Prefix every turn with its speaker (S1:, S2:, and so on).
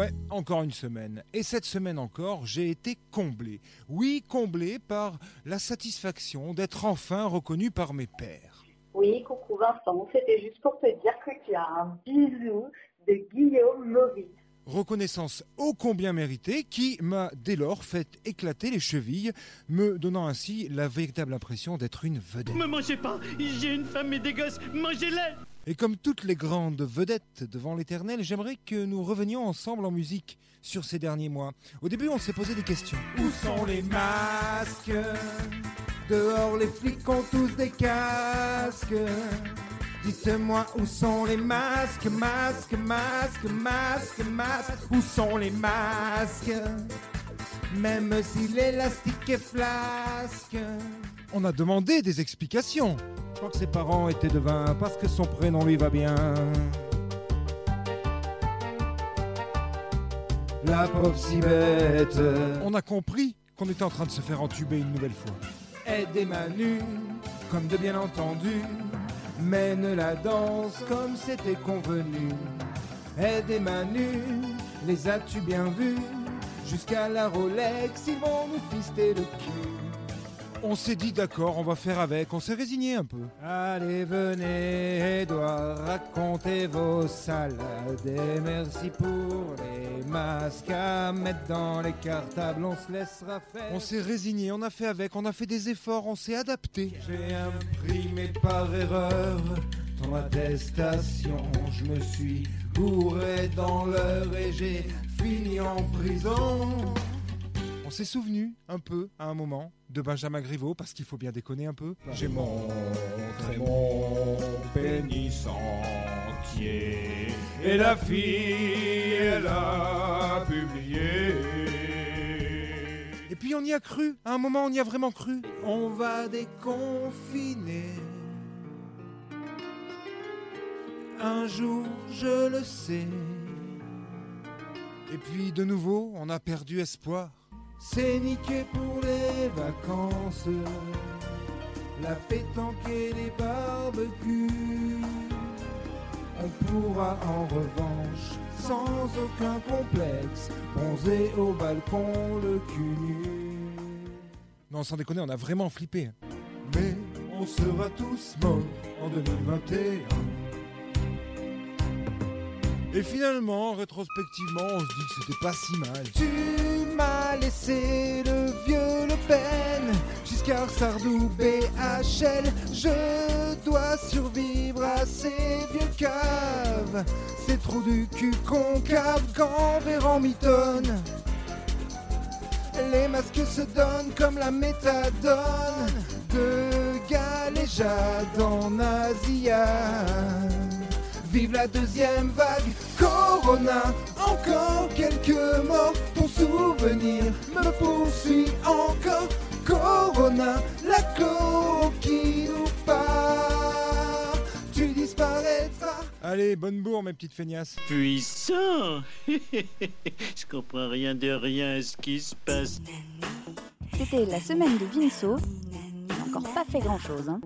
S1: ouais, encore une semaine. Et cette semaine encore, j'ai été comblé. Oui, comblé par la satisfaction d'être enfin reconnu par mes pairs.
S2: Oui, coucou Vincent, c'était juste pour te dire que tu as un bisou de Guillaume Maurice.
S1: Reconnaissance ô combien méritée qui m'a dès lors fait éclater les chevilles, me donnant ainsi la véritable impression d'être une vedette.
S3: Me mangez pas, j'ai une femme et des gosses, mangez-les
S1: Et comme toutes les grandes vedettes devant l'éternel, j'aimerais que nous revenions ensemble en musique sur ces derniers mois. Au début, on s'est posé des questions. Où sont les masques? Dehors, les flics ont tous des casques. Dites-moi où sont les masques, masques, masques, masques, masques, où sont les masques? Même si l'élastique est flasque. On a demandé des explications. Je crois que ses parents étaient devins parce que son prénom lui va bien. La pauvre si bête. On a compris qu'on était en train de se faire entuber une nouvelle fois. Aide Manu, comme de bien entendu, mène la danse comme c'était convenu. Aide Manu, les as-tu bien vus? Jusqu'à la Rolex, ils vont nous fister le cul. On s'est dit d'accord, on va faire avec, on s'est résigné un peu. Allez, venez, Edouard, racontez vos salades. Et merci pour les masques à mettre dans les cartables, on se laissera faire. On s'est résigné, on a fait avec, on a fait des efforts, on s'est adapté. J'ai imprimé par erreur ton attestation. Je me suis bourré dans l'heure et j'ai fini en prison. On s'est souvenu un peu à un moment de Benjamin Griveaux parce qu'il faut bien déconner un peu. J'ai montré mon pénis entier et la fille elle a publié. Et puis on y a cru, à un moment on y a vraiment cru. On va déconfiner. Un jour je le sais. Et puis de nouveau on a perdu espoir. C'est niqué pour les vacances, la pétanque et les barbecues. On pourra en revanche, sans aucun complexe, bronzer au balcon le cul nu. Non, sans déconner, on a vraiment flippé. Mais on sera tous morts en 2021. Et finalement, rétrospectivement, on se dit que c'était pas si mal. Tu m'as laissé le vieux Le Pen, Giscard Sardou, BHL. Je dois survivre à ces vieux caves, ces trous du cul concaves, Véran mitonne. Les masques se donnent comme la méthadone de galéjade en Asia. Vive la deuxième vague, Corona, encore quelques morts, ton souvenir me poursuit encore, Corona, la clo qui nous part, tu disparaîtras. Allez, bonne bourre mes petites feignasses.
S3: Puissant Je comprends rien de rien à ce qui se passe.
S4: C'était la semaine de Vinceau. Il n'a encore pas fait grand chose. Hein.